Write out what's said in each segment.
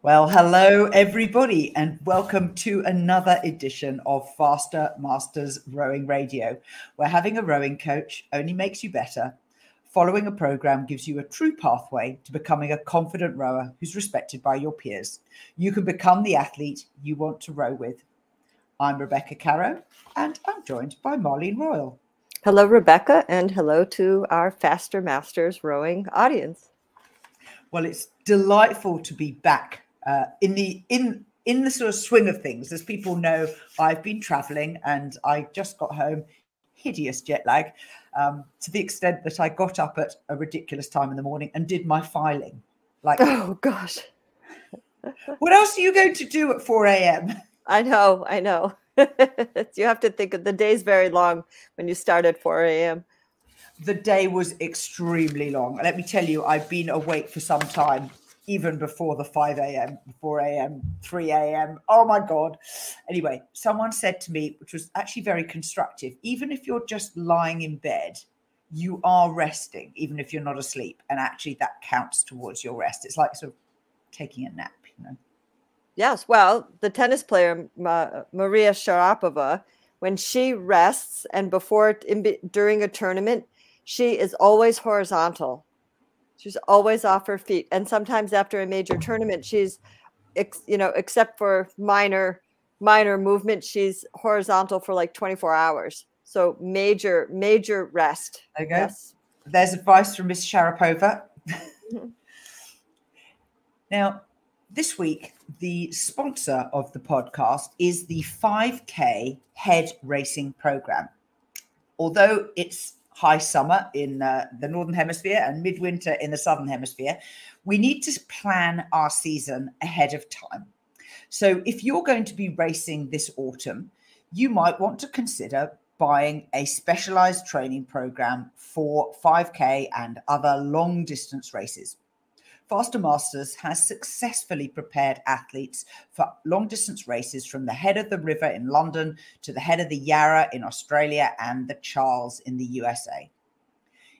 Well, hello, everybody, and welcome to another edition of Faster Masters Rowing Radio, where having a rowing coach only makes you better. Following a program gives you a true pathway to becoming a confident rower who's respected by your peers. You can become the athlete you want to row with. I'm Rebecca Caroe, and I'm joined by Marlene Royle. Hello, Rebecca, and hello to our Faster Masters rowing audience. Well, it's delightful to be back uh, in the in in the sort of swing of things, as people know, I've been traveling and I just got home, hideous jet lag, um, to the extent that I got up at a ridiculous time in the morning and did my filing. Like, oh gosh, what else are you going to do at 4 a.m.? I know, I know. you have to think of the day's very long when you start at 4 a.m. The day was extremely long. Let me tell you, I've been awake for some time even before the 5 a.m., 4 a.m., 3 a.m. Oh my God. Anyway, someone said to me, which was actually very constructive, even if you're just lying in bed, you are resting, even if you're not asleep. And actually, that counts towards your rest. It's like sort of taking a nap, you know? Yes. Well, the tennis player, Ma- Maria Sharapova, when she rests and before, in, during a tournament, she is always horizontal She's always off her feet. And sometimes after a major tournament, she's, you know, except for minor, minor movement, she's horizontal for like 24 hours. So major, major rest. Okay. Yes. There's advice from Miss Sharapova. Mm-hmm. now, this week, the sponsor of the podcast is the 5K Head Racing Program. Although it's high summer in uh, the northern hemisphere and midwinter in the southern hemisphere, we need to plan our season ahead of time. So, if you're going to be racing this autumn, you might want to consider buying a specialized training program for 5K and other long distance races. Faster Masters has successfully prepared athletes for long distance races from the head of the river in London to the head of the Yarra in Australia and the Charles in the USA.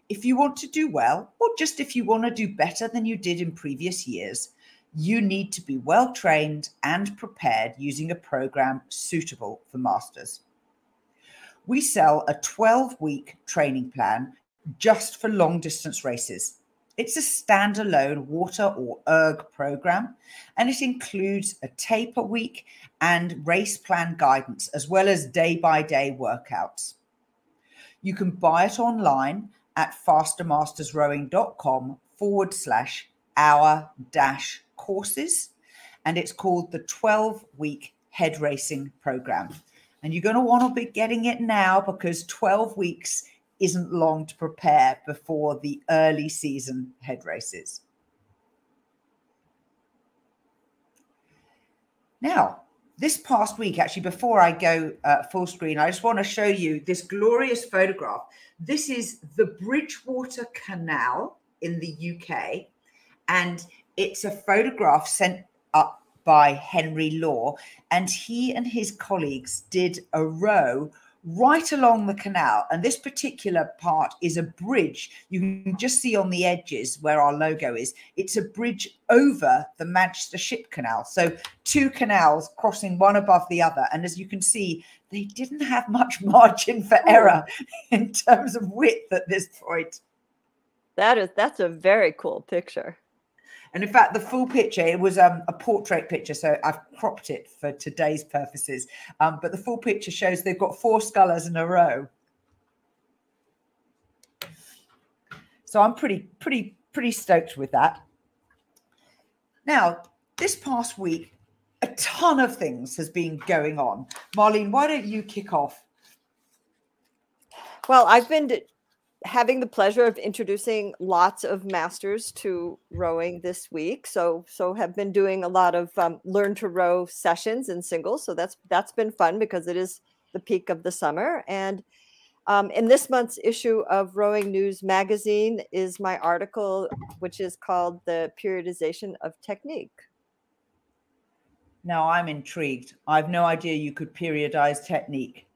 If you want to do well, or just if you want to do better than you did in previous years, you need to be well trained and prepared using a program suitable for masters. We sell a 12 week training plan just for long distance races it's a standalone water or erg program, and it includes a taper week and race plan guidance, as well as day by day workouts. You can buy it online at fastermastersrowing.com forward slash our dash courses, and it's called the 12 week head racing program. And you're going to want to be getting it now because 12 weeks isn't long to prepare before the early season head races. Now, this past week, actually, before I go uh, full screen, I just want to show you this glorious photograph. This is the Bridgewater Canal in the UK, and it's a photograph sent up by Henry Law, and he and his colleagues did a row right along the canal. And this particular part is a bridge. You can just see on the edges where our logo is. It's a bridge over the Manchester Ship Canal. So two canals crossing one above the other. And as you can see, they didn't have much margin for oh. error in terms of width at this point. That is that's a very cool picture. And in fact, the full picture, it was um, a portrait picture. So I've cropped it for today's purposes. Um, but the full picture shows they've got four scullers in a row. So I'm pretty, pretty, pretty stoked with that. Now, this past week, a ton of things has been going on. Marlene, why don't you kick off? Well, I've been having the pleasure of introducing lots of masters to rowing this week. So so have been doing a lot of um, learn to row sessions and singles. So that's that's been fun because it is the peak of the summer. And um, in this month's issue of Rowing News magazine is my article, which is called "The Periodization of Technique." Now I'm intrigued. I've no idea you could periodize technique.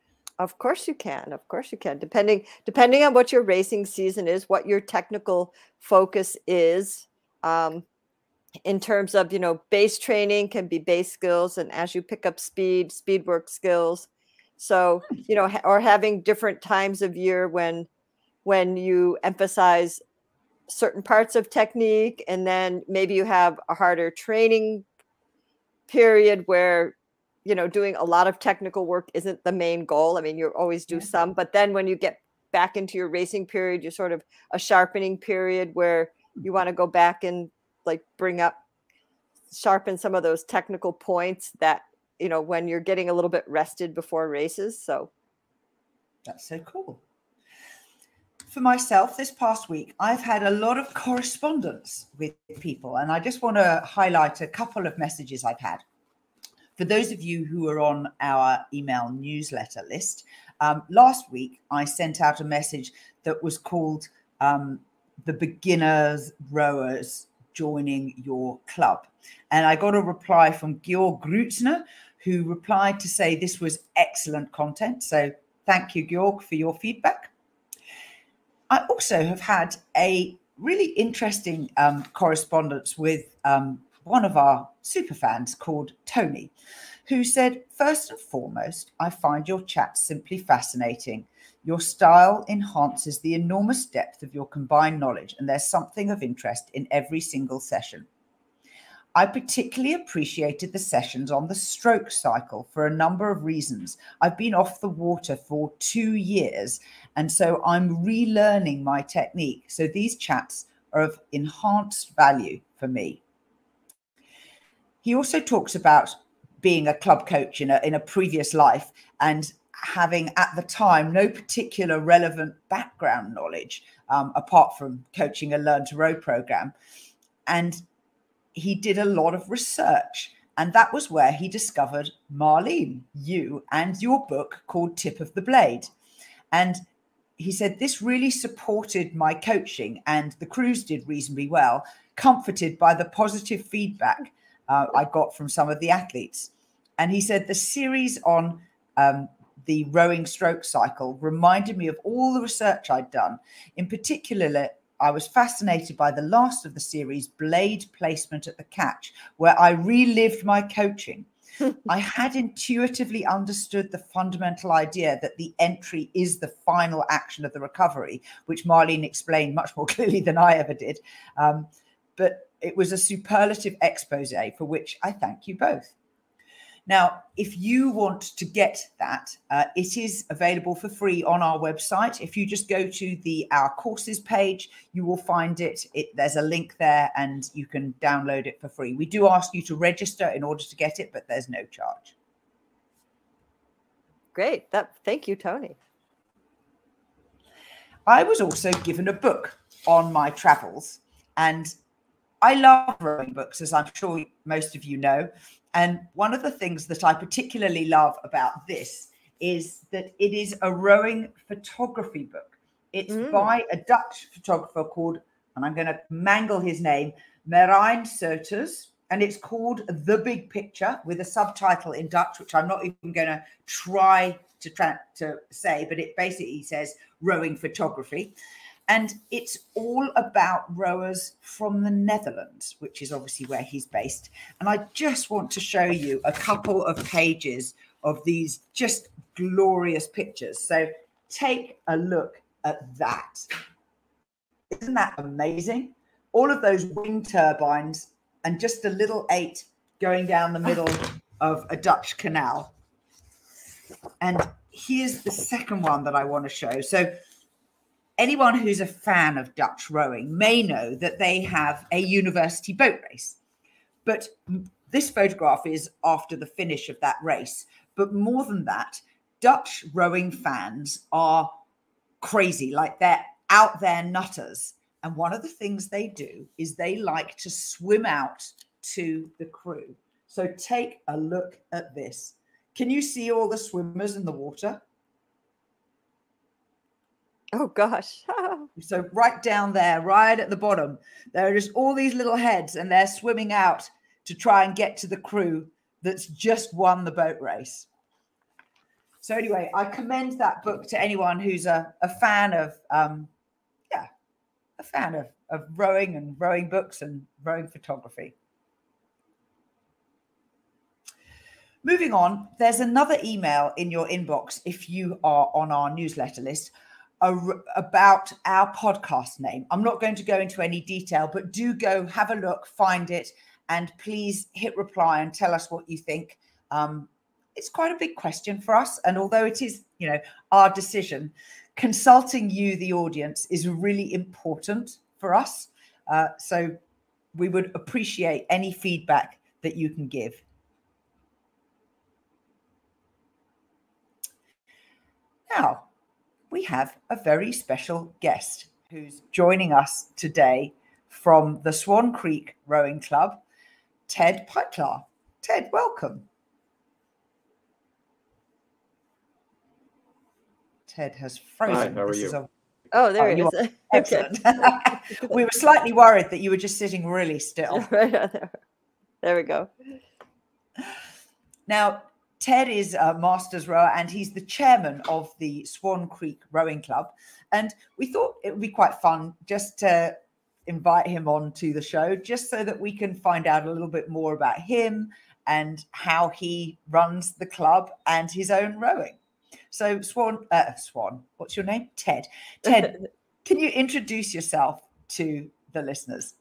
Of course you can. Of course you can. Depending depending on what your racing season is, what your technical focus is, um, in terms of you know base training can be base skills and as you pick up speed speed work skills so you know or having different times of year when when you emphasize certain parts of technique and then maybe you have a harder training period where you know doing a lot of technical work isn't the main goal i mean you always do some but then when you get back into your racing period you're sort of a sharpening period where you mm-hmm. want to go back and like bring up sharpen some of those technical points that you know when you're getting a little bit rested before races so. That's so cool. For myself this past week i've had a lot of correspondence with people and i just want to highlight a couple of messages i've had for those of you who are on our email newsletter list um, last week i sent out a message that was called um, the beginners rowers joining your club. And I got a reply from Georg Grutzner, who replied to say this was excellent content. So thank you, Georg, for your feedback. I also have had a really interesting um, correspondence with um, one of our super fans called Tony, who said, First and foremost, I find your chat simply fascinating. Your style enhances the enormous depth of your combined knowledge, and there's something of interest in every single session. I particularly appreciated the sessions on the stroke cycle for a number of reasons. I've been off the water for two years, and so I'm relearning my technique. So these chats are of enhanced value for me. He also talks about being a club coach in a, in a previous life and having at the time no particular relevant background knowledge um, apart from coaching a learn to row program. And he did a lot of research. And that was where he discovered Marlene, you, and your book called Tip of the Blade. And he said, This really supported my coaching, and the crews did reasonably well, comforted by the positive feedback uh, I got from some of the athletes. And he said, The series on um, the rowing stroke cycle reminded me of all the research I'd done. In particular, I was fascinated by the last of the series, Blade Placement at the Catch, where I relived my coaching. I had intuitively understood the fundamental idea that the entry is the final action of the recovery, which Marlene explained much more clearly than I ever did. Um, but it was a superlative expose for which I thank you both. Now, if you want to get that, uh, it is available for free on our website. If you just go to the our courses page, you will find it. it. There's a link there, and you can download it for free. We do ask you to register in order to get it, but there's no charge. Great. That thank you, Tony. I was also given a book on my travels, and I love rowing books, as I'm sure most of you know. And one of the things that I particularly love about this is that it is a rowing photography book. It's mm. by a Dutch photographer called, and I'm going to mangle his name, Merijn Soeters. And it's called The Big Picture with a subtitle in Dutch, which I'm not even going to try to, tra- to say, but it basically says rowing photography. And it's all about rowers from the Netherlands, which is obviously where he's based. And I just want to show you a couple of pages of these just glorious pictures. So take a look at that. Isn't that amazing? All of those wind turbines and just a little eight going down the middle of a Dutch canal. And here's the second one that I want to show. So anyone who's a fan of Dutch rowing may know that they have a university boat race. But this photograph is after the finish of that race. But more than that, Dutch rowing fans are crazy, like they're out there nutters. And one of the things they do is they like to swim out to the crew. So take a look at this. Can you see all the swimmers in the water? Oh gosh. so right down there, right at the bottom, there are just all these little heads and they're swimming out to try and get to the crew that's just won the boat race. So anyway, I commend that book to anyone who's a, a fan of um, yeah, a fan of, of rowing and rowing books and rowing photography. Moving on, there's another email in your inbox if you are on our newsletter list about our podcast name. I'm not going to go into any detail, but do go have a look, find it, and please hit reply and tell us what you think. Um, it's quite a big question for us, and although it is, you know, our decision, consulting you, the audience, is really important for us. Uh, so we would appreciate any feedback that you can give. Now, we have a very special guest who's joining us today from the Swan Creek Rowing Club, Ted Pytlar. Ted, welcome. Ted has frozen. Hi, how are you? A... oh, there oh, he is. Excellent. we were slightly worried that you were just sitting really still. there we go. Now, Ted is a master's rower and he's the chairman of the Swan Creek Rowing Club. And we thought it would be quite fun just to invite him on to the show, just so that we can find out a little bit more about him and how he runs the club and his own rowing. So, Swan, uh, Swan, what's your name? Ted. Ted, can you introduce yourself to the listeners?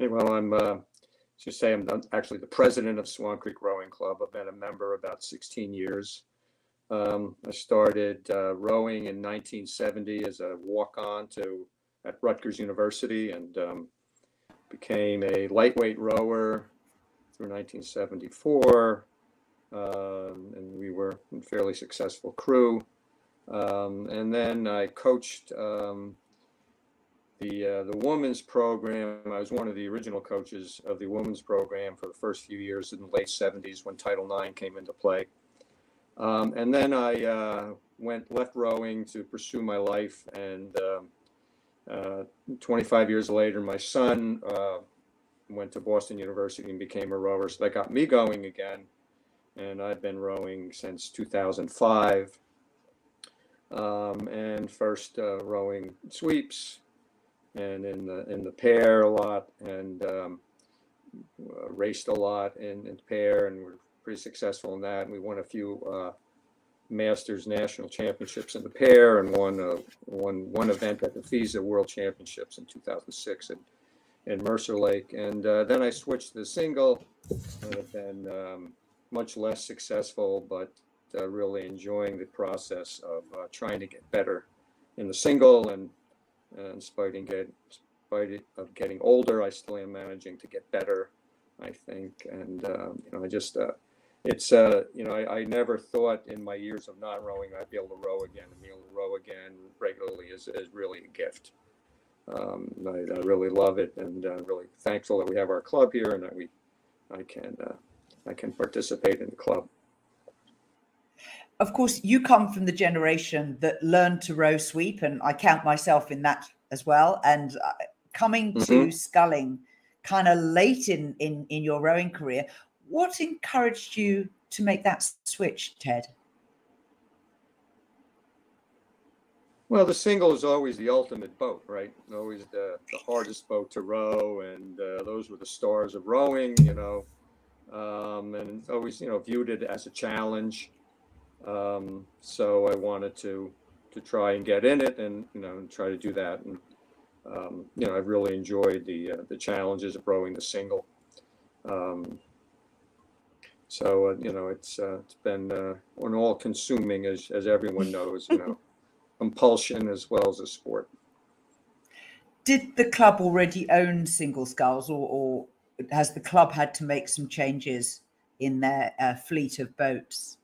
Hey, well, I'm uh, to say I'm actually the president of Swan Creek Rowing Club. I've been a member about 16 years. Um, I started uh, rowing in 1970 as a walk-on to at Rutgers University and um, became a lightweight rower through 1974. Um, and we were a fairly successful crew. Um, and then I coached um, the uh, the women's program. I was one of the original coaches of the women's program for the first few years in the late '70s when Title IX came into play. Um, and then I uh, went left rowing to pursue my life. And um, uh, 25 years later, my son uh, went to Boston University and became a rower. So that got me going again. And I've been rowing since 2005. Um, and first uh, rowing sweeps, and in the in the pair a lot and um, raced a lot in, in pair and we're pretty successful in that. And we won a few uh, Masters national championships in the pair and won uh, won one event at the FISA World Championships in 2006 in, in Mercer Lake. And uh, then I switched to the single and have been um, much less successful, but uh, really enjoying the process of uh, trying to get better in the single and and in spite of, get, spite of getting older, I still am managing to get better, I think. And, um, you know, I just, uh, it's, uh, you know, I, I, never thought in my years of not rowing I'd be able to row again. And being able to row again regularly is, is really a gift. Um, I, I, really love it and uh, really thankful that we have our club here and that we, I can, uh, I can participate in the club of course, you come from the generation that learned to row sweep, and I count myself in that as well. And uh, coming mm-hmm. to sculling kind of late in, in in your rowing career, what encouraged you to make that switch, Ted? Well, the single is always the ultimate boat, right? Always the, the hardest boat to row, and uh, those were the stars of rowing, you know. Um, and always, you know, viewed it as a challenge. Um, so I wanted to to try and get in it and you know try to do that. And um, you know I've really enjoyed the uh, the challenges of rowing the single. Um, so uh, you know it's uh, it's been uh, an all consuming as as everyone knows you know compulsion as well as a sport. Did the club already own single sculls, or, or has the club had to make some changes in their uh, fleet of boats?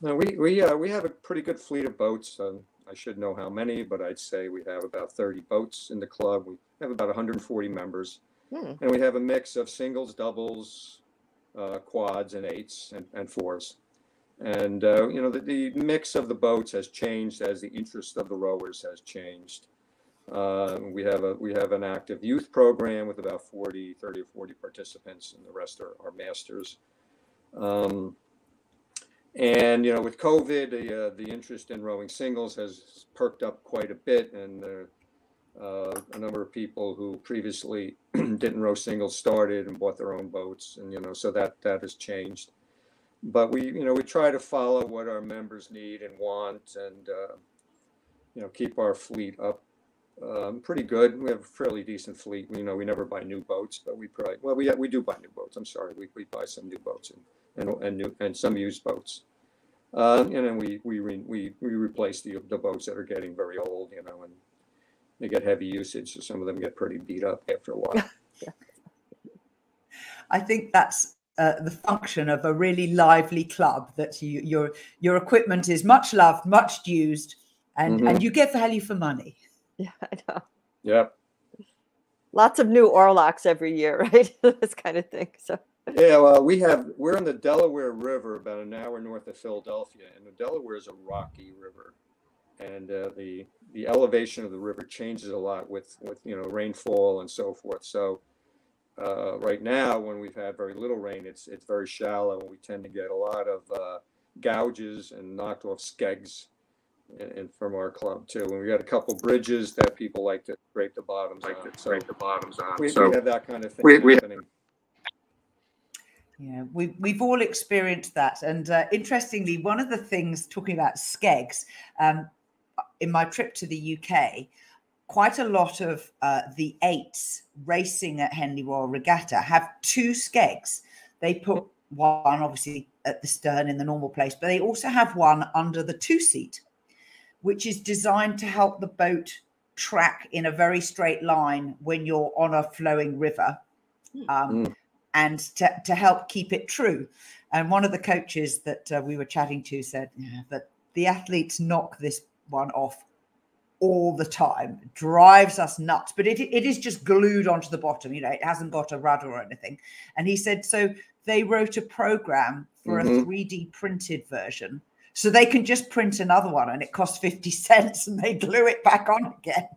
No, we we uh, we have a pretty good fleet of boats. Um, I should know how many, but I'd say we have about 30 boats in the club. We have about 140 members, hmm. and we have a mix of singles, doubles, uh, quads, and eights and, and fours. And uh, you know the, the mix of the boats has changed as the interest of the rowers has changed. Uh, we have a we have an active youth program with about 40, 30 or 40 participants, and the rest are, are masters. Um, and you know, with COVID, the uh, the interest in rowing singles has perked up quite a bit, and uh, a number of people who previously didn't row singles started and bought their own boats, and you know, so that that has changed. But we, you know, we try to follow what our members need and want, and uh, you know, keep our fleet up um, pretty good. We have a fairly decent fleet. You know, we never buy new boats, but we probably well, we we do buy new boats. I'm sorry, we, we buy some new boats and and and new and some used boats. Uh, and then we we re, we we replace the the boats that are getting very old, you know, and they get heavy usage, so some of them get pretty beat up after a while. I think that's uh, the function of a really lively club that you, your your equipment is much loved, much used, and Mhm. and you get value for money. Yeah, I know. Yep. Lots of new oarlocks every year, right? this kind of thing. So Yeah, well, we have we're in the Delaware River, about an hour north of Philadelphia, and the Delaware is a rocky river, and uh, the the elevation of the river changes a lot with with you know rainfall and so forth. So uh, right now, when we've had very little rain, it's it's very shallow, and we tend to get a lot of uh, gouges and knocked off skegs, and, and from our club too. And we got a couple bridges that people like to scrape the bottoms like on. to So scrape the bottoms on. we, so we have that kind of thing we- we- happening. Yeah, we we've all experienced that, and uh, interestingly, one of the things talking about skegs, um, in my trip to the UK, quite a lot of uh, the eights racing at Henley Royal Regatta have two skegs. They put one obviously at the stern in the normal place, but they also have one under the two seat, which is designed to help the boat track in a very straight line when you're on a flowing river. Um, Mm. And to, to help keep it true. And one of the coaches that uh, we were chatting to said yeah, that the athletes knock this one off all the time, It drives us nuts, but it, it is just glued onto the bottom. You know, it hasn't got a rudder or anything. And he said, so they wrote a program for Mhm. a 3D printed version. So they can just print another one and it costs 50 cents and they glue it back on again.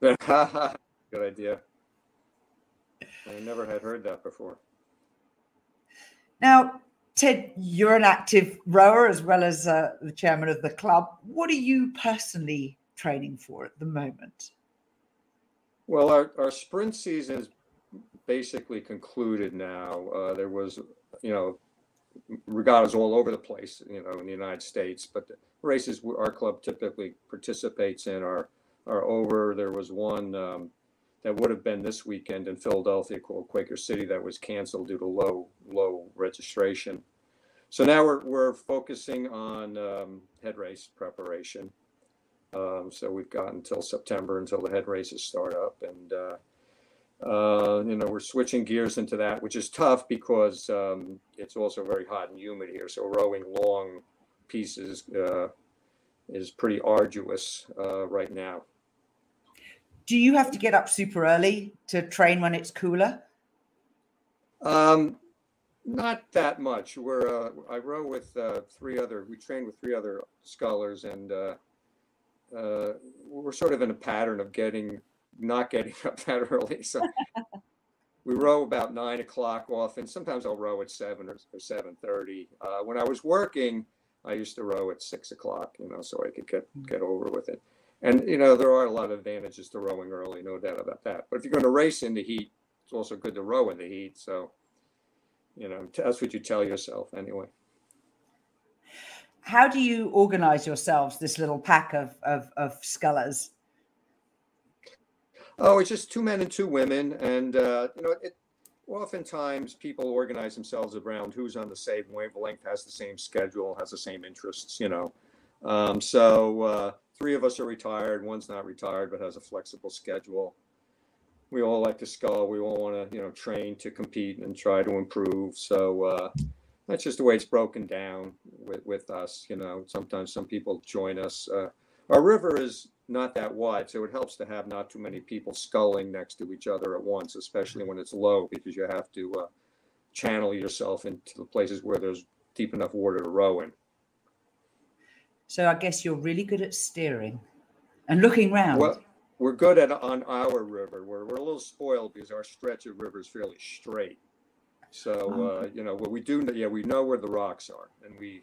Good idea. I never had heard that before. Now, Ted, you're an active rower as well as uh, the chairman of the club. What are you personally training for at the moment? Well, our, our sprint season is basically concluded now. Uh, there was, you know, regattas all over the place, you know, in the United States, but the races our club typically participates in are are over. There was one um, that would have been this weekend in Philadelphia called Quaker City that was canceled due to low low registration. So now we're we're focusing on um, head race preparation. Um, so we've got until September until the head races start up, and uh, uh, you know we're switching gears into that, which is tough because um, it's also very hot and humid here. So rowing long pieces uh, is pretty arduous uh, right now. Do you have to get up super early to train when it's cooler? Um, not that much. We're uh, I row with uh, three other. We train with three other scullers, and uh, uh, we're sort of in a pattern of getting not getting up that early. So we row about nine o'clock often. Sometimes I'll row at seven or, or seven thirty. Uh, when I was working, I used to row at six o'clock. You know, so I could get get over with it. And you know, there are a lot of advantages to rowing early, no doubt about that. But if you're going to race in the heat, it's also good to row in the heat. So you know that's what you tell yourself anyway How do you organize yourselves, this little pack of, of, of scullers? oh it's just two men and two women and uh, you know it oftentimes people organize themselves around who's on the same wavelength has the same schedule has the same interests you know um, so uh, three of us are retired one's not retired but has a flexible schedule we all like to scull we all want to you know train to compete and try to improve so uh, that's just the way it's broken down with, with us you know sometimes some people join us uh, our river is not that wide, so it helps to have not too many people sculling next to each other at once, especially when it's low, because you have to uh, channel yourself into the places where there's deep enough water to row in. So I guess you're really good at steering and looking round. Well, we're good at on our river. We're, we're a little spoiled because our stretch of river is fairly straight. So uh, you know what we do. Yeah, we know where the rocks are, and we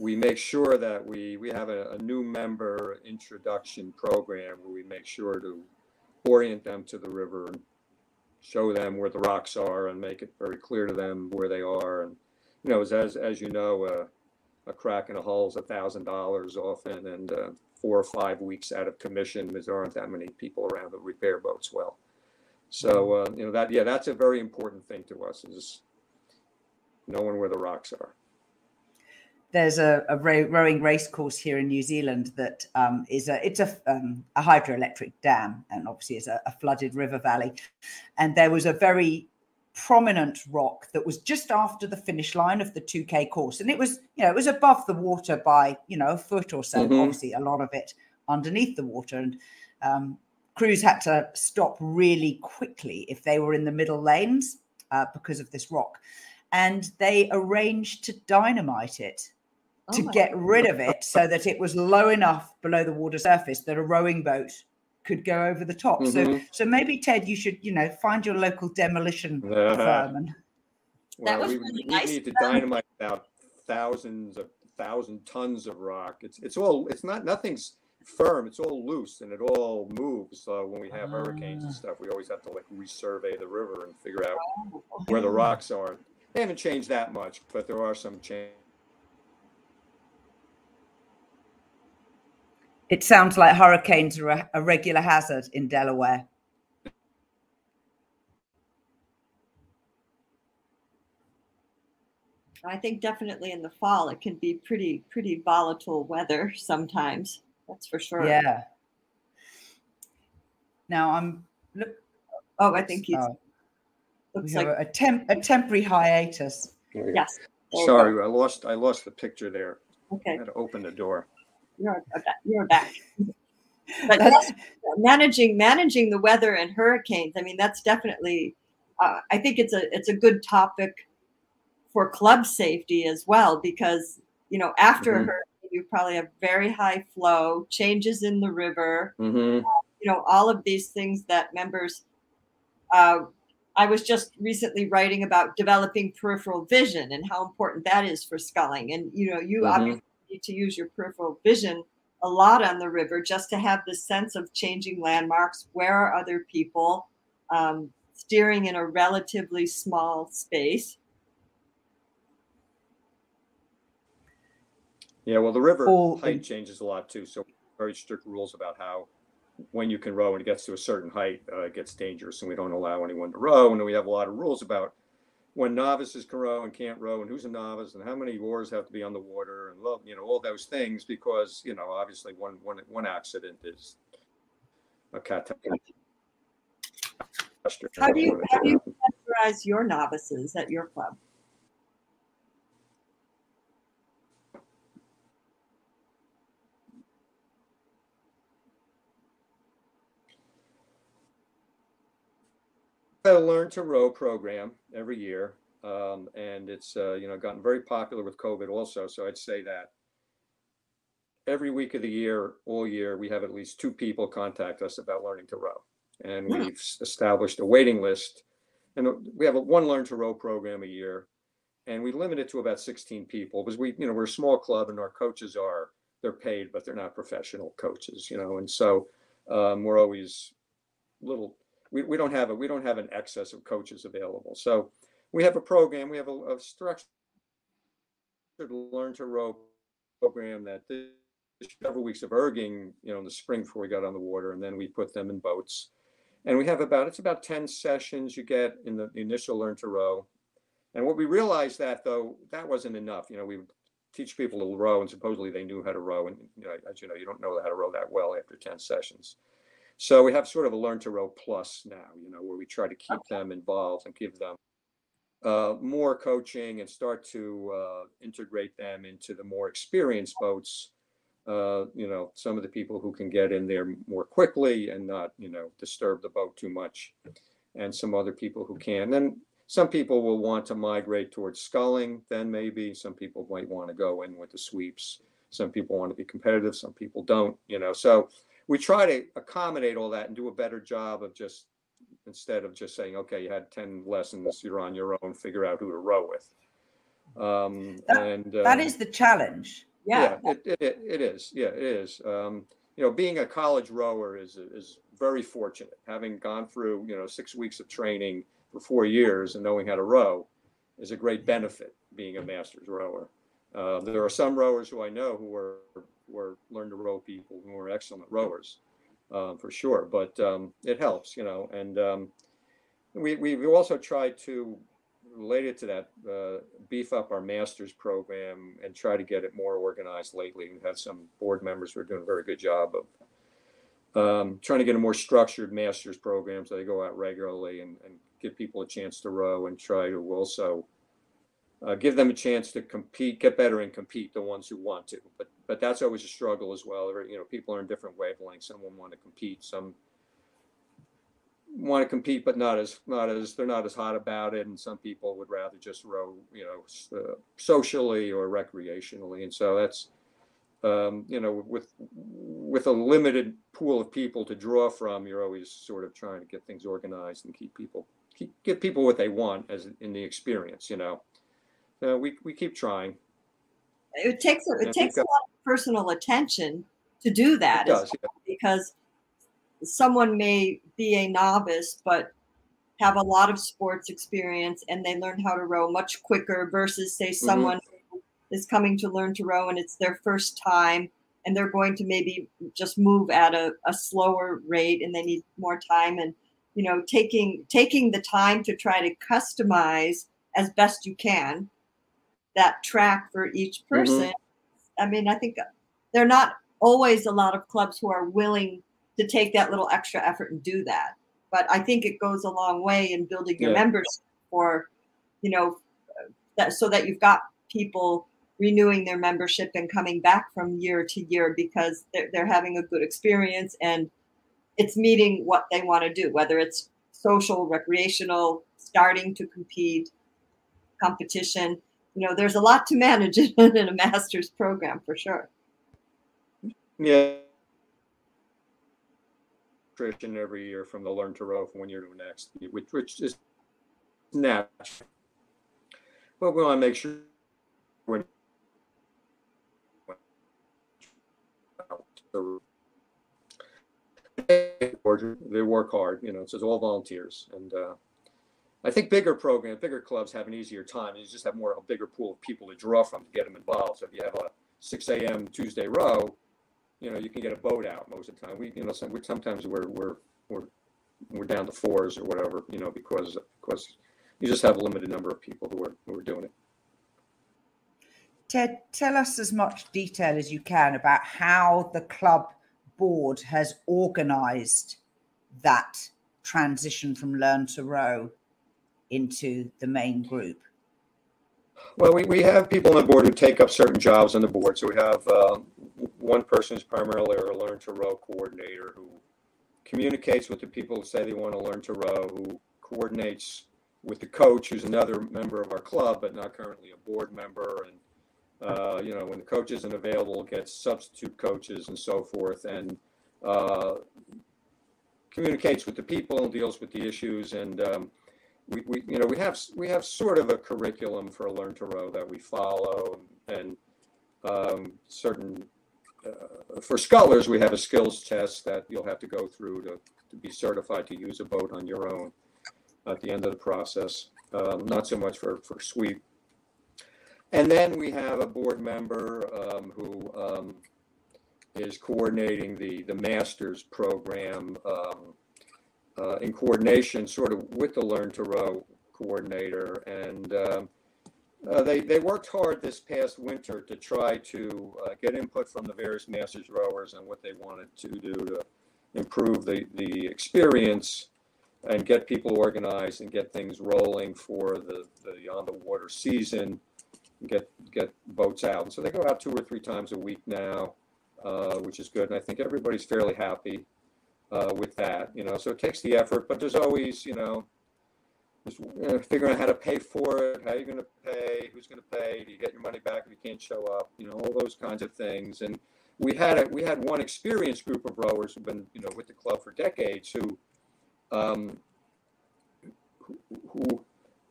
we make sure that we we have a, a new member introduction program where we make sure to orient them to the river and show them where the rocks are and make it very clear to them where they are. And you know, as as, as you know, uh, a crack in a hull is a thousand dollars often, and uh, four or five weeks out of commission there aren't that many people around to repair boats well. So uh, you know that yeah, that's a very important thing to us is knowing where the rocks are there's a, a rowing race course here in New Zealand that um, is a it's a, um, a hydroelectric dam and obviously it's a, a, flooded river valley, and there was a very prominent rock that was just after the finish line of the 2k course. And it was you know it was above the water by you know a foot or so mm-hmm. obviously a lot of it underneath the water. And um, crews had to stop really quickly if they were in the middle lanes uh, because of this rock. And they arranged to dynamite it oh to get rid of it so that it was low enough below the water surface that a rowing boat could go over the top. Mm-hmm. So so maybe Ted, you should, you know, find your local demolition uh, firm and well, that was we, really we nice. need to dynamite out thousands of thousand tons of rock. It's it's all it's not nothing's firm. It's all loose and it all moves. So when we have hurricanes and ah. stuff, we always have to like resurvey the river and figure out oh, where the rocks are. They haven't changed that much, but there are some changes It sounds like hurricanes are a, regular hazard in Delaware. I think definitely in the fall it can be pretty pretty volatile weather sometimes. That's for sure. Yeah. Now I'm look. Oh, I think he's. Uh, looks like a, temp, a temporary hiatus. Yes. Sorry, I lost I lost the picture there. Okay. I had to open the door you're you're back. but yes, managing managing the weather and hurricanes. I mean, that's definitely. Uh, I think it's a it's a good topic for club safety as well because you know after mm-hmm. a hurricane you probably have very high flow, changes in the river, mm-hmm. uh, you know all of these things that members. Uh, I was just recently writing about developing peripheral vision and how important that is for sculling. And you know, you mm-hmm. obviously need to use your peripheral vision a lot on the river just to have the sense of changing landmarks. Where are other people? Um, steering in a relatively small space. Yeah, well, the river height changes a lot too. So very strict rules about how when you can row when it gets to a certain height, uh, it gets dangerous, and we don't allow anyone to row. And we have a lot of rules about when novices can row and can't row and who's a novice and how many oars have to be on the water and love you know all those things because you know obviously one one one accident is a catastrophe. How do you how do you categorize your novices at your club? A learn to row program every year, um, and it's uh, you know gotten very popular with COVID also. So I'd say that every week of the year, all year, we have at least two people contact us about learning to row, and yeah. we've established a waiting list. And we have a one learn to row program a year, and we limit it to about 16 people because we you know we're a small club and our coaches are they're paid but they're not professional coaches you know and so um, we're always little we, we don't have a we don't have an excess of coaches available. So we have a program. We have a, a structured learn to row program that several weeks of erging, you know, in the spring before we got on the water, and then we put them in boats. And we have about it's about ten sessions you get in the initial learn to row. And what we realized that though that wasn't enough. You know, we teach people to row, and supposedly they knew how to row, and you know, as you know, you don't know how to row that well after ten sessions. So we have sort of a learn to row plus now, you know, where we try to keep okay. them involved and give them uh, more coaching and start to uh, integrate them into the more experienced boats. Uh, you know, some of the people who can get in there more quickly and not, you know, disturb the boat too much, and some other people who can. Then some people will want to migrate towards sculling. Then maybe some people might want to go in with the sweeps. Some people want to be competitive. Some people don't. You know, so we try to accommodate all that and do a better job of just instead of just saying, okay, you had 10 lessons, you're on your own, figure out who to row with. Um, That- and That uh, is the challenge. Yeah. yeah, it, it, it is. Yeah, it is. Um, you know, being a college rower is is very fortunate. Having gone through you know six weeks of training for four years and knowing how to row is a great benefit. Being a masters rower, uh, there are some rowers who I know who are were learn to row people who are excellent rowers, um, for sure. But um, it helps, you know, and um, we we've also tried to related to that, uh, beef up our master's program and try to get it more organized lately. We've had some board members who are doing a very good job of um, trying to get a more structured master's program so they go out regularly and, and give people a chance to row and try to also uh, give them a chance to compete, get better and compete, the ones who want to. But but that's always a struggle as well. You know, people are in different wavelengths. Some want to compete, some want to compete, but not as not as they're not as hot about it. And some people would rather just row, you know, uh, socially or recreationally. And so that's um, you know, with with a limited pool of people to draw from, you're always sort of trying to get things organized and keep people keep give people what they want as in the experience. You know, uh, we we keep trying. It takes it takes a lot of personal attention to do that does. Yeah. because someone may be a novice but have a lot of sports experience and they learn how to row much quicker versus say Mm-hmm. someone who is coming to learn to row and it's their first time and they're going to maybe just move at a, a slower rate and they need more time and you know taking taking the time to try to customize as best you can that track for each mm-hmm. person. I mean i think there are not always a lot of clubs who are willing to take that little extra effort and do that. But i think it goes a long way in building your Yeah. members for you know that so that you've got people renewing their membership and coming back from year to year because they're, they're having a good experience and it's meeting what they want to do whether it's social recreational starting to compete competition you know there's a lot to manage in a master's program for sure Yeah. Every year from the learn to row from one year to the next, which, which is natural. But we want to make sure we're they work hard, you know, it's all volunteers. And uh, I think bigger programs, bigger clubs have an easier time. You just have more, a bigger pool of people to draw from to get them involved. So if you have a 6 a.m. Tuesday row, you know, you can get a boat out most of the time. We, you know, some, we, sometimes we're, we're, we're, we're down to fours or whatever, you know, because, because you just have a limited number of people who are, who are doing it. Ted, tell us as much detail as you can about how the club board has organized that transition from learn to row into the main group. Well, we, we have people on the board who take up certain jobs on the board. So we have um, one person who's primarily a learn to row coordinator who communicates with the people who say they want to learn to row, who coordinates with the coach, who's another member of our club, but not currently a board member. And, uh, you know, when the coach isn't available, gets substitute coaches and so forth, and uh, communicates with the people and deals with the issues. And um, we, you know, we have we have sort of a curriculum for learn to row that we follow, and um, certain uh, for scullers we have a skills test that you'll have to go through to, to be certified to use a boat on your own at the end of the process. Um, not so much for for sweep. And then we have a board member um, who um, is coordinating the the masters program. Um, uh, in coordination sort of with the Learn to Row coordinator. And um, uh, they, they worked hard this past winter to try to uh, get input from the various masters rowers and what they wanted to do to improve the, the experience and get people organized and get things rolling for the, the on the water season get get boats out. And so they go out two or three times a week now, uh, which is good. And I think everybody's fairly happy uh, with that, you know. So it takes the effort, but there's always, you know, just uh, figuring out how to pay for it, how are you're going to pay, who's going to pay, do you get your money back if you can't show up, you know, all those kinds of things. And we had a, we had one experienced group of rowers who've been, you know, with the club for decades who um, who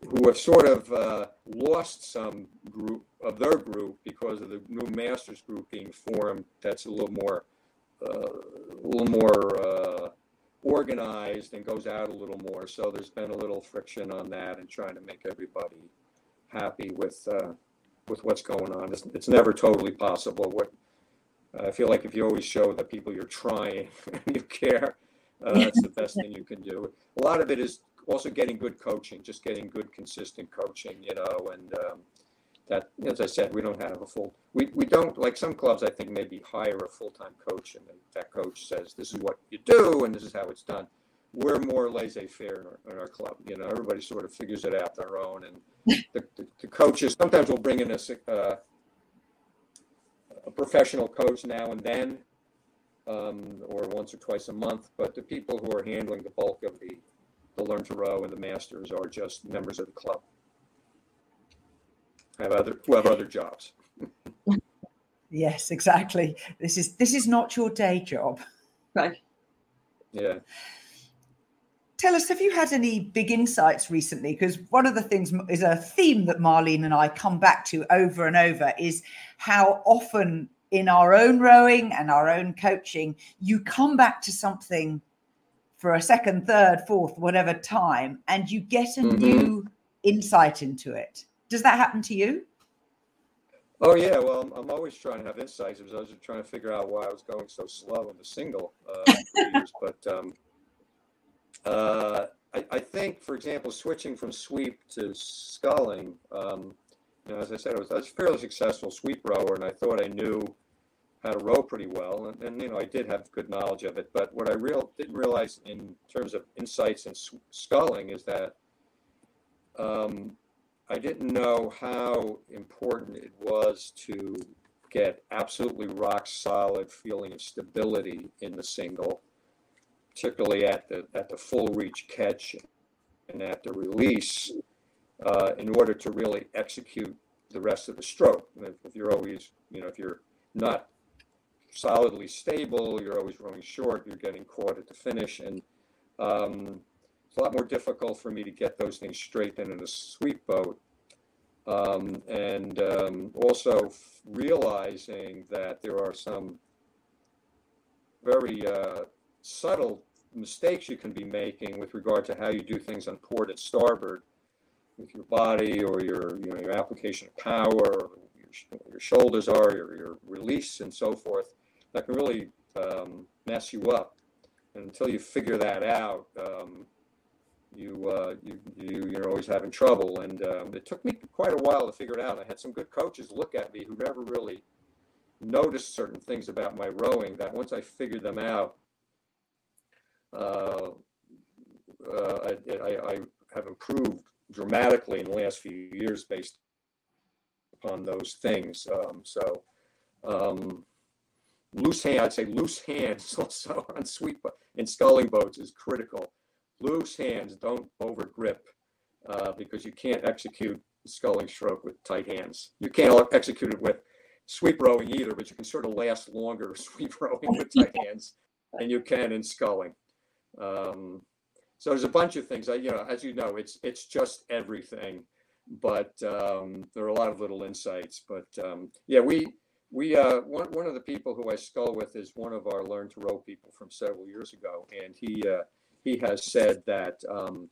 who have sort of uh, lost some group of their group because of the new masters group being formed. That's a little more a little more uh, organized and goes out a little more. So there's been a little friction on that and trying to make everybody happy with uh, with what's going on. It's, it's never totally possible. What I feel like if you always show the people you're trying and you care, uh, that's the best thing you can do. A lot of it is also getting good coaching, just getting good, consistent coaching, you know, and um, that, as I said, we don't have a full, we, we don't, like some clubs, I think maybe hire a full-time coach and that coach says, this is what you do and this is how it's done. We're more laissez-faire in our, in our club, you know, everybody sort of figures it out their own and the, the, the coaches, sometimes we'll bring in a, uh, a professional coach now and then, um, or once or twice a month, but the people who are handling the bulk of the, the Learn to Row and the Masters are just members of the club. Have other, who have other jobs. Yes, exactly. This is this is not your day job. Right. Yeah. Tell us, have you had any big insights recently? Because one of the things is a theme that Marlene and I come back to over and over is how often in our own rowing and our own coaching, you come back to something for a second, third, fourth, whatever time, and you get a Mhm. new insight into it. Does that happen to you? Oh yeah, well, I'm, always trying to have insights. I was trying to figure out why I was going so slow in the single uh, years. But um, uh, I, I think, for example, switching from sweep to sculling. Um, you know, as I said, I was, I was a fairly successful sweep rower, and I thought I knew how to row pretty well, and, and you know, I did have good knowledge of it. But what I real didn't realize in terms of insights and sculling is that um, I didn't know how important it was to get absolutely rock solid feeling of stability in the single, particularly at the at the full reach catch and at the release, uh, in order to really execute the rest of the stroke. If, you're always, you know, if you're not solidly stable, you're always running short, you're getting caught at the finish, and um, it's a lot more difficult for me to get those things straight than in a sweep boat. Um, and um, also realizing that there are some very uh, subtle mistakes you can be making with regard to how you do things on port and starboard with your body or your you know your application of power, your, your shoulders are, your, your release, and so forth. That can really um, mess you up. And until you figure that out, um, you, uh, you you you're always having trouble. And um, it took me quite a while to figure it out. I had some good coaches look at me who never really noticed certain things about my rowing. That once I figured them out, uh, uh, I, I, I have improved dramatically in the last few years based upon those things. Um, so um, loose hand, I'd say loose hands also on sweep in sculling boats is critical. Loose hands, don't over grip uh, because you can't execute sculling stroke with tight hands. You can't execute it with sweep rowing either, but you can sort of last longer sweep rowing with tight hands than you can in sculling. Um, so there's a bunch of things. I, you know, as you know, it's it's just everything, but um, there are a lot of little insights. But um, yeah, we we uh, one one of the people who I scull with is one of our learn to row people from several years ago, and he uh, he has said that um,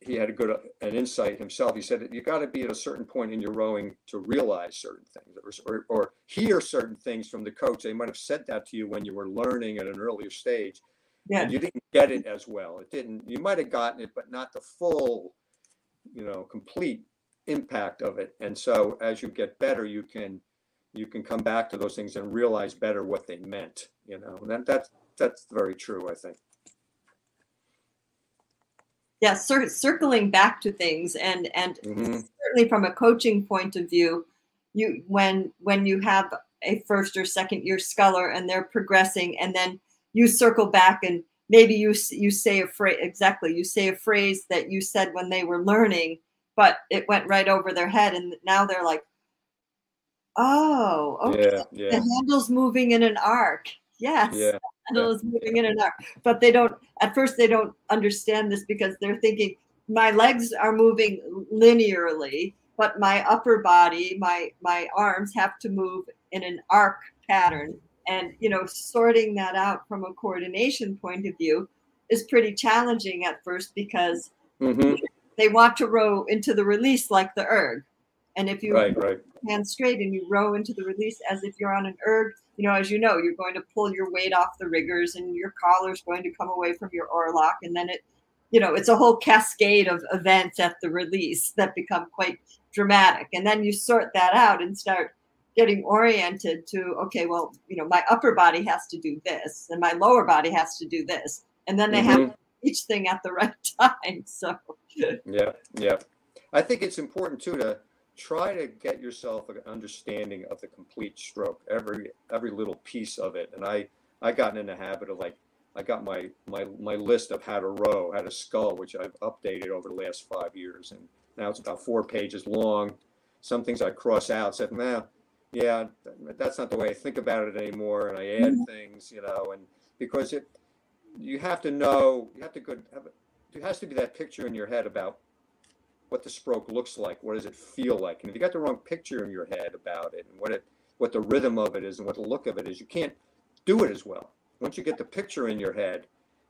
he had a good an insight himself. He said that you got to be at a certain point in your rowing to realize certain things, or, or or hear certain things from the coach. They might have said that to you when you were learning at an earlier stage, Yeah. and you didn't get it as well. It didn't. You might have gotten it, but not the full, you know, complete impact of it. And so as you get better, you can you can come back to those things and realize better what they meant. You know, and that that's that's very true. I think. Yeah, cir- circling back to things and and Mhm. certainly from a coaching point of view, you when when you have a first or second year sculler and they're progressing and then you circle back and maybe you you say a phrase exactly you say a phrase that you said when they were learning but it went right over their head and now they're like oh okay Yeah, yeah, the handle's moving in an arc. Yes. Yeah, is moving in and out. But they don't, at first, they don't understand this because they're thinking, my legs are moving linearly, but my upper body, my my arms have to move in an arc pattern. And you know, sorting that out from a coordination point of view is pretty challenging at first because hmm they want to row into the release like the erg. And if you Right, right. hand straight and you row into the release as if you're on an erg, you know, as you know, you're going to pull your weight off the riggers and your collar's going to come away from your oarlock. And then it, you know, it's a whole cascade of events at the release that become quite dramatic. And then you sort that out and start getting oriented to, okay, well, you know, my upper body has to do this and my lower body has to do this. And then they have Mhm. each thing at the right time. So Yeah, yeah. I think it's important too to try to get yourself an understanding of the complete stroke, every every little piece of it. And I I gotten in the habit of like I got my my my list of how to row, how to scull, which I've updated over the last five years, and now it's about four pages long. Some things I cross out, said, "Nah, yeah, that's not the way I think about it anymore," and I add mm-hmm. things, you know, and because it, you have to know, you have to go have, there has to be that picture in your head about what the stroke looks like. What does it feel like? And if you got the wrong picture in your head about it and what it, what the rhythm of it is and what the look of it is, you can't do it as well. Once you get the picture in your head,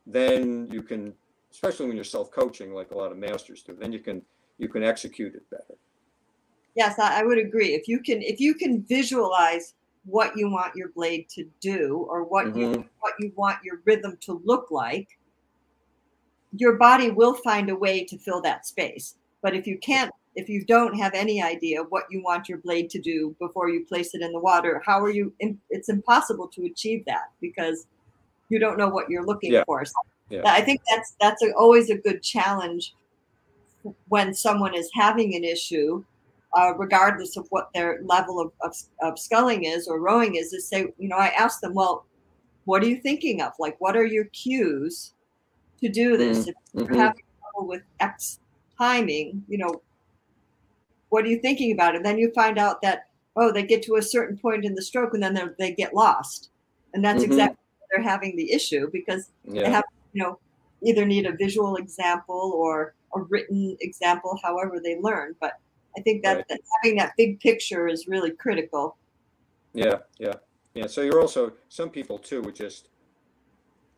then you can, especially when you're self-coaching, like a lot of masters do, then you can you can execute it better. Yes, I, would agree. If you can, if you can visualize what you want your blade to do, or what you Mhm. what you want your rhythm to look like, your body will find a way to fill that space. But if you can't, if you don't have any idea what you want your blade to do before you place it in the water, how are you? It's impossible to achieve that because you don't know what you're looking Yeah. for. So Yeah. I think that's that's a, always a good challenge when someone is having an issue uh, regardless of what their level of, of, of sculling is or rowing is, is say, you know, I ask them, well, what are you thinking of? Like, what are your cues to do this? If you're Mhm. having trouble with X timing, you know, what are you thinking about? And then you find out that, oh, they get to a certain point in the stroke and then they get lost. And that's Mhm. exactly they're having the issue because they have, you know, either need a visual example or a written example, however they learn. But I think that, Right. that having that big picture is really critical. Yeah, yeah, yeah. So you're also some people too would just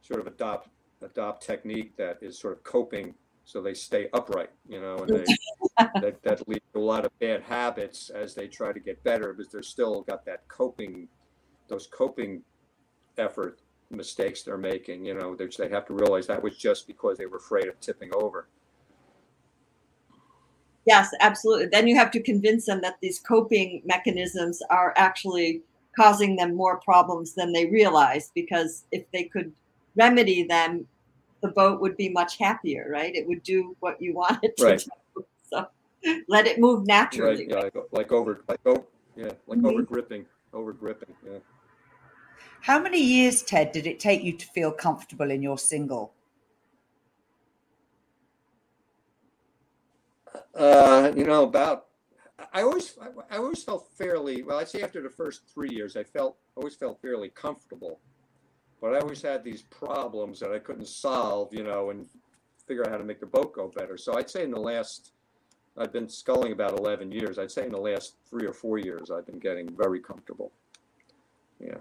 sort of adopt adopt technique that is sort of coping, so they stay upright, you know, and they that that leads to a lot of bad habits as they try to get better because they're still got that coping, those coping effort mistakes they're making. You know, they they have to realize that was just because they were afraid of tipping over. Yes, absolutely. Then you have to convince them that these coping mechanisms are actually causing them more problems than they realize because if they could remedy them, the boat would be much happier, right? It would do what you want it to Right. do. So let it move naturally. Right? Yeah, like, like over like oh yeah, like Mhm. over gripping, over gripping. Yeah. How many years, Ted, did it take you to feel comfortable in your single? Uh, you know, about I always I, I always felt fairly well. I'd say after the first three years, I felt I always felt fairly comfortable, but I always had these problems that I couldn't solve. You know, and figure out how to make the boat go better. So I'd say in the last, I've been sculling about eleven years. I'd say in the last three or four years, I've been getting very comfortable. Yeah.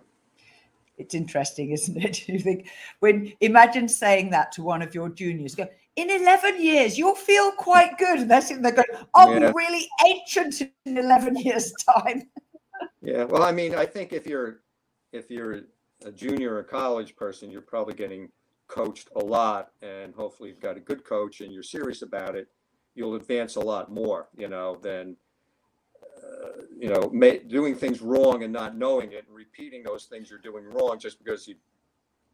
It's interesting, isn't it? You think when imagine saying that to one of your juniors, go in 11 years, you'll feel quite good. And they're sitting there going, oh, I'll Yeah. be really ancient in 11 years' time. Yeah, well, I mean, I think if you're if you're a junior or college person, you're probably getting coached a lot, and hopefully you've got a good coach and you're serious about it. You'll advance a lot more, you know, than uh, you know doing things wrong and not knowing it, and repeating those things you're doing wrong just because you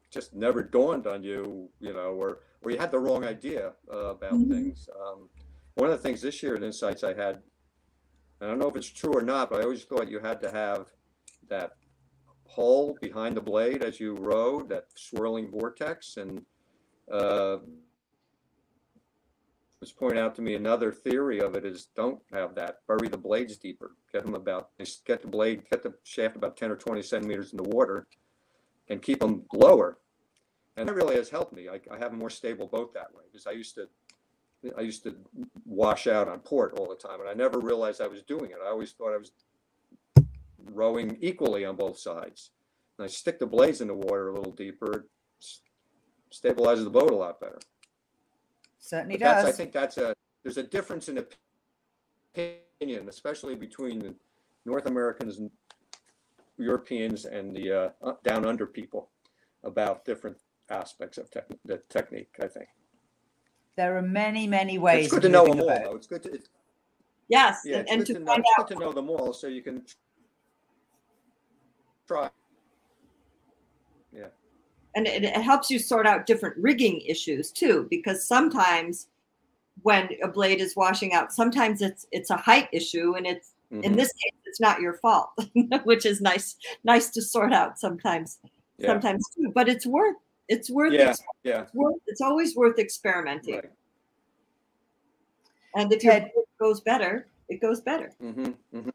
just never dawned on you, you know, or or you had the wrong idea uh, about Mhm. things. Um, one of the things this year at Insights I had I don't know if it's true or not, but I always thought you had to have that hole behind the blade as you row, that swirling vortex. And uh, was pointed out to me another theory of it is don't have that. Bury the blades deeper. Get them about, get the blade, get the shaft about 10 or 20 centimeters in the water and keep them lower and that really has helped me. I, I have a more stable boat that way because I used to I used to wash out on port all the time, and I never realized I was doing it. I always thought I was rowing equally on both sides. And I stick the blades in the water a little deeper, it stabilizes the boat a lot better. Certainly But that's, does. I think that's a, there's a difference in opinion, especially between the North Americans and Europeans and the uh, down under people about different aspects of tech, the technique, I think. there are many, many ways. It's good to know moving them all, though. It's good to, it's, Yes, yeah, and, it's and good to to know, find it's good to know them all so you can try. Yeah. And it, it helps you sort out different rigging issues too because sometimes when a blade is washing out sometimes it's it's a height issue and it's in Mhm. this case it's not your fault which is nice nice to sort out sometimes Yeah, sometimes too but it's worth it's worth Yeah. ex- yeah, it's worth it's always worth experimenting right. and if your Ted- blade goes better it goes better hmm hmm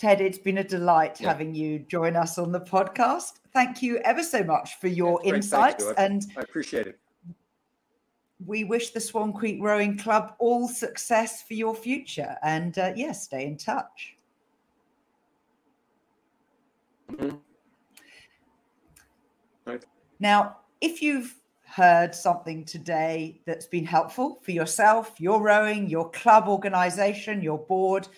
Ted, it's been a delight Yeah. having you join us on the podcast. Thank you ever so much for your Yeah, it's great. Thank insights. you. I- And I appreciate it. we wish the Swan Creek Rowing Club all success for your future. And uh, yes, yeah, stay in touch. Mhm. Right. Now, if you've heard something today that's been helpful for yourself, your rowing, your club organization, your board,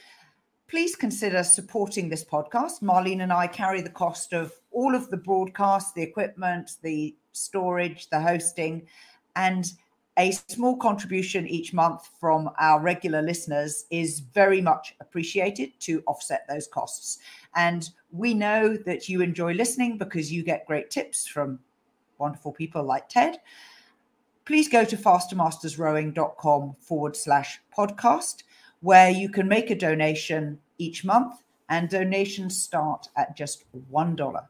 please consider supporting this podcast. Marlene and I carry the cost of all of the broadcasts, the equipment, the storage, the hosting, and a small contribution each month from our regular listeners is very much appreciated to offset those costs. And we know that you enjoy listening because you get great tips from wonderful people like Ted. Please go to fastermastersrowing.com forward slash podcast, where you can make a donation each month, and donations start at just $1.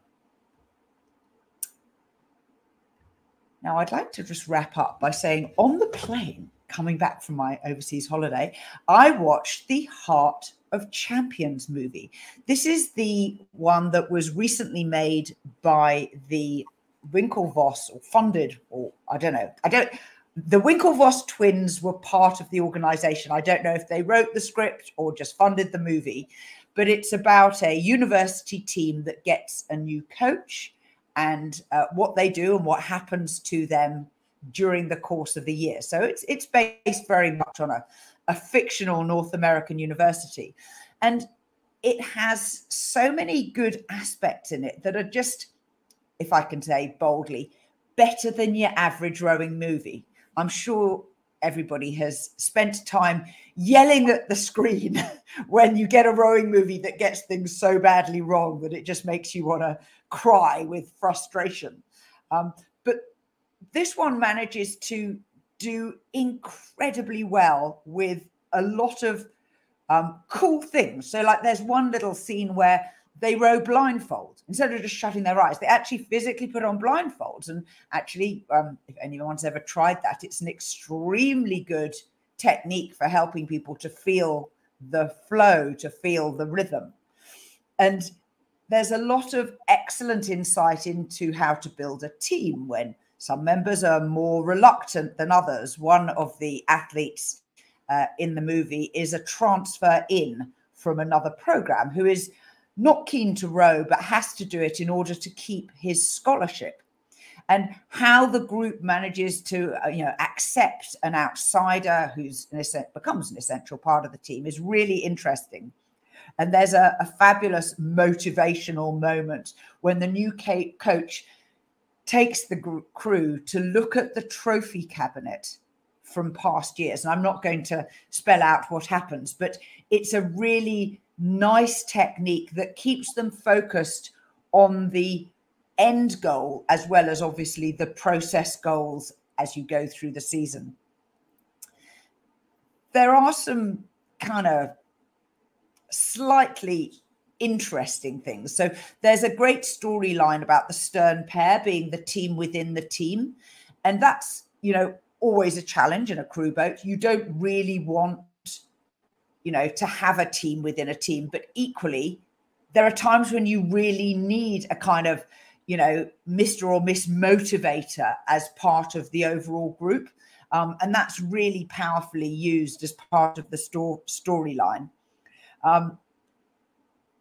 Now, I'd like to just wrap up by saying on the plane coming back from my overseas holiday, I watched the Heart of Champions movie. This is the one that was recently made by the Winklevoss or funded, or I don't know. I don't. The Winklevoss twins were part of the organization. I don't know if they wrote the script or just funded the movie, but it's about a university team that gets a new coach and uh, what they do and what happens to them during the course of the year. So it's it's based very much on a, a fictional North American university. And it has so many good aspects in it that are just, if I can say boldly, better than your average rowing movie. I'm sure everybody has spent time yelling at the screen when you get a rowing movie that gets things so badly wrong that it just makes you want to cry with frustration. Um, but this one manages to do incredibly well with a lot of um, cool things. So, like, there's one little scene where they row blindfold instead of just shutting their eyes. They actually physically put on blindfolds. And actually, um, if anyone's ever tried that, it's an extremely good technique for helping people to feel the flow, to feel the rhythm. And there's a lot of excellent insight into how to build a team when some members are more reluctant than others. One of the athletes uh, in the movie is a transfer in from another program who is not keen to row but has to do it in order to keep his scholarship and how the group manages to uh, you know accept an outsider who's an essen- becomes an essential part of the team is really interesting and there's a, a fabulous motivational moment when the new coach takes the gr- crew to look at the trophy cabinet from past years. And I'm not going to spell out what happens, but it's a really nice technique that keeps them focused on the end goal as well as obviously the process goals as you go through the season. There are some kind of slightly interesting things. So there's a great storyline about the Stern pair being the team within the team. And that's, you know, always a challenge in a crew boat. You don't really want, you know, to have a team within a team, but equally, there are times when you really need a kind of, you know, Mr. or Miss Motivator as part of the overall group. Um, and that's really powerfully used as part of the store storyline. Um,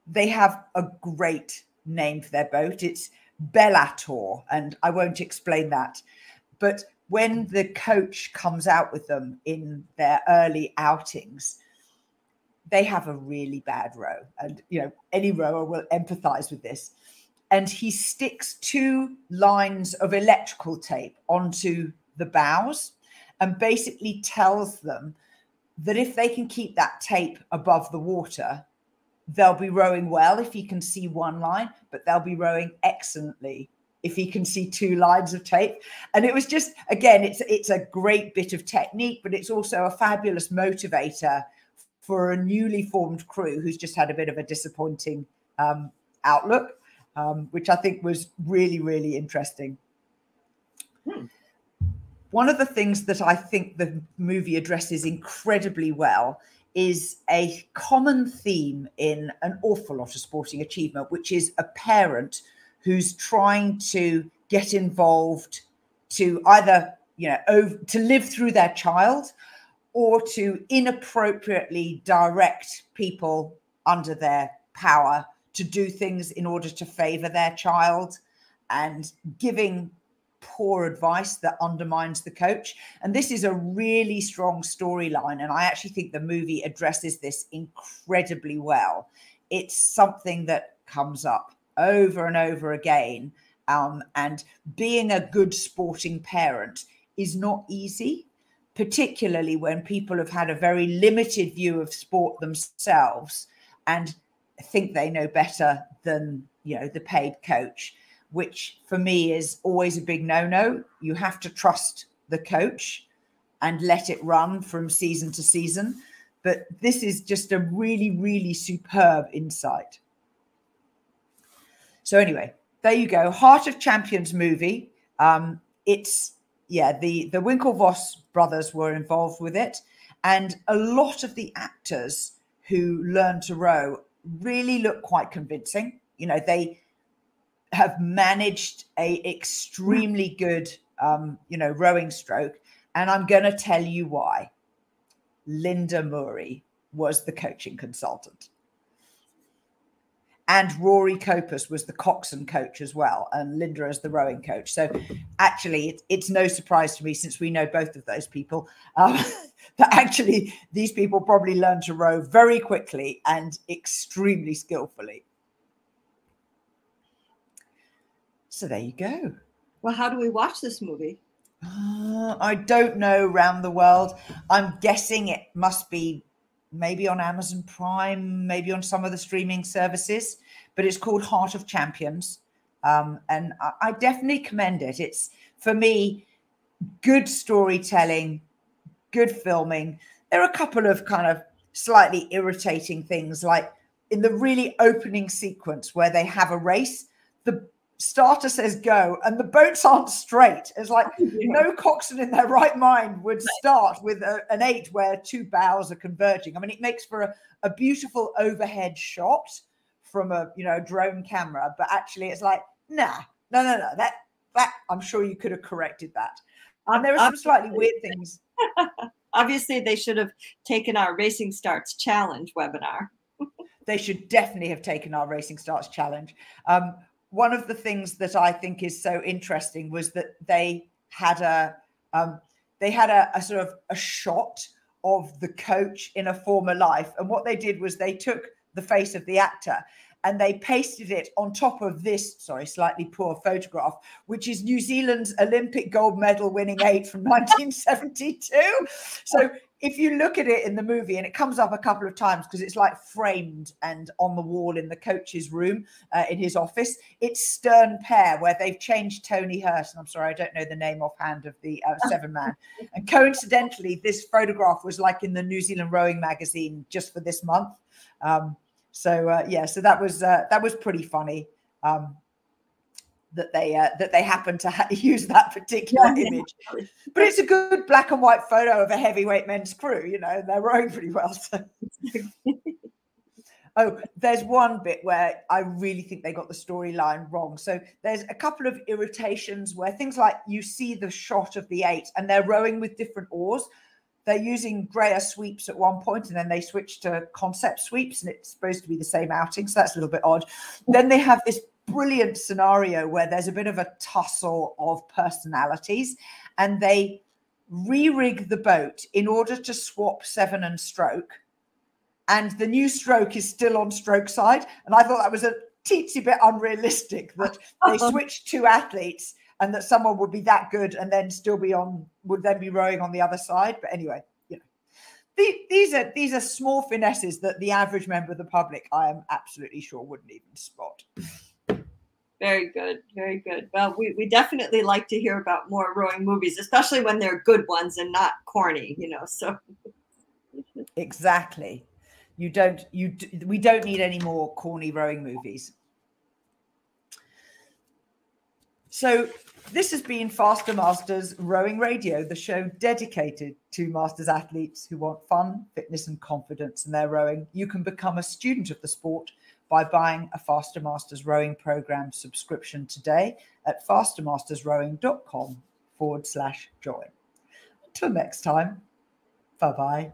they have a great name for their boat. It's Bellator, and I won't explain that. But when the coach comes out with them in their early outings, they have a really bad row. And, you know, any rower will empathize with this. And he sticks two lines of electrical tape onto the bows and basically tells them that if they can keep that tape above the water, they'll be rowing well if he can see one line, but they'll be rowing excellently if he can see two lines of tape. And it was just again, it's it's a great bit of technique, but it's also a fabulous motivator for a newly formed crew who's just had a bit of a disappointing um, outlook, um, which I think was really really interesting. Hmm. One of the things that I think the movie addresses incredibly well is a common theme in an awful lot of sporting achievement, which is a parent who's trying to get involved to either, you know, over, to live through their child or to inappropriately direct people under their power to do things in order to favor their child and giving poor advice that undermines the coach. And this is a really strong storyline. And I actually think the movie addresses this incredibly well. It's something that comes up over and over again. Um, and being a good sporting parent is not easy, particularly when people have had a very limited view of sport themselves and think they know better than you know the paid coach which for me is always a big no no. You have to trust the coach and let it run from season to season. But this is just a really, really superb insight. So, anyway, there you go. Heart of Champions movie. Um, it's, yeah, the, the Winklevoss brothers were involved with it. And a lot of the actors who learn to row really look quite convincing. You know, they have managed a extremely good, um, you know, rowing stroke, and I'm going to tell you why. Linda Murray was the coaching consultant. And Rory Copus was the coxswain coach as well, and Linda as the rowing coach. So, actually, it, it's no surprise to me since we know both of those people um, that actually these people probably learned to row very quickly and extremely skillfully. So there you go. Well, how do we watch this movie? Uh, I don't know around the world. I'm guessing it must be maybe on Amazon Prime, maybe on some of the streaming services, but it's called Heart of Champions. Um, and I, I definitely commend it. It's for me, good storytelling, good filming. There are a couple of kind of slightly irritating things, like in the really opening sequence where they have a race, the starter says go and the boats aren't straight. It's like yeah. no coxswain in their right mind would start with a, an eight where two bows are converging. I mean, it makes for a, a beautiful overhead shot from a you know drone camera, but actually it's like, nah, no, no, no. That that I'm sure you could have corrected that. And there are some slightly weird things. Obviously, they should have taken our Racing Starts Challenge webinar. they should definitely have taken our Racing Starts Challenge. Um, one of the things that I think is so interesting was that they had a um, they had a, a, sort of a shot of the coach in a former life, and what they did was they took the face of the actor and they pasted it on top of this, sorry, slightly poor photograph, which is New Zealand's Olympic gold medal winning eight from 1972. So if you look at it in the movie, and it comes up a couple of times because it's like framed and on the wall in the coach's room uh, in his office, it's Stern Pair, where they've changed Tony Hurt. And I'm sorry, I don't know the name offhand of the uh, seven man. and coincidentally, this photograph was like in the New Zealand Rowing magazine just for this month. Um, so uh, yeah, so that was uh, that was pretty funny um, that they uh, that they happened to ha- use that particular yeah, image. Yeah. But it's a good black and white photo of a heavyweight men's crew. You know, they're rowing pretty well. So. Oh, there's one bit where I really think they got the storyline wrong. So there's a couple of irritations where things like you see the shot of the eight and they're rowing with different oars. They're using Dreher sweeps at one point and then they switch to concept sweeps and it's supposed to be the same outing. So that's a little bit odd. Then they have this brilliant scenario where there's a bit of a tussle of personalities and they re rig the boat in order to swap seven and stroke and the new stroke is still on stroke side. And I thought that was a teensy bit unrealistic that they switched two athletes and that someone would be that good and then still be on would then be rowing on the other side. But anyway, you know, these are these are small finesses that the average member of the public, I am absolutely sure, wouldn't even spot. Very good, very good. Well, we, we definitely like to hear about more rowing movies, especially when they're good ones and not corny, you know. So exactly you don't you we don't need any more corny rowing movies so this has been faster masters rowing radio the show dedicated to masters athletes who want fun fitness and confidence in their rowing you can become a student of the sport by buying a faster masters rowing program subscription today at fastermastersrowing.com forward slash join. Until next time bye bye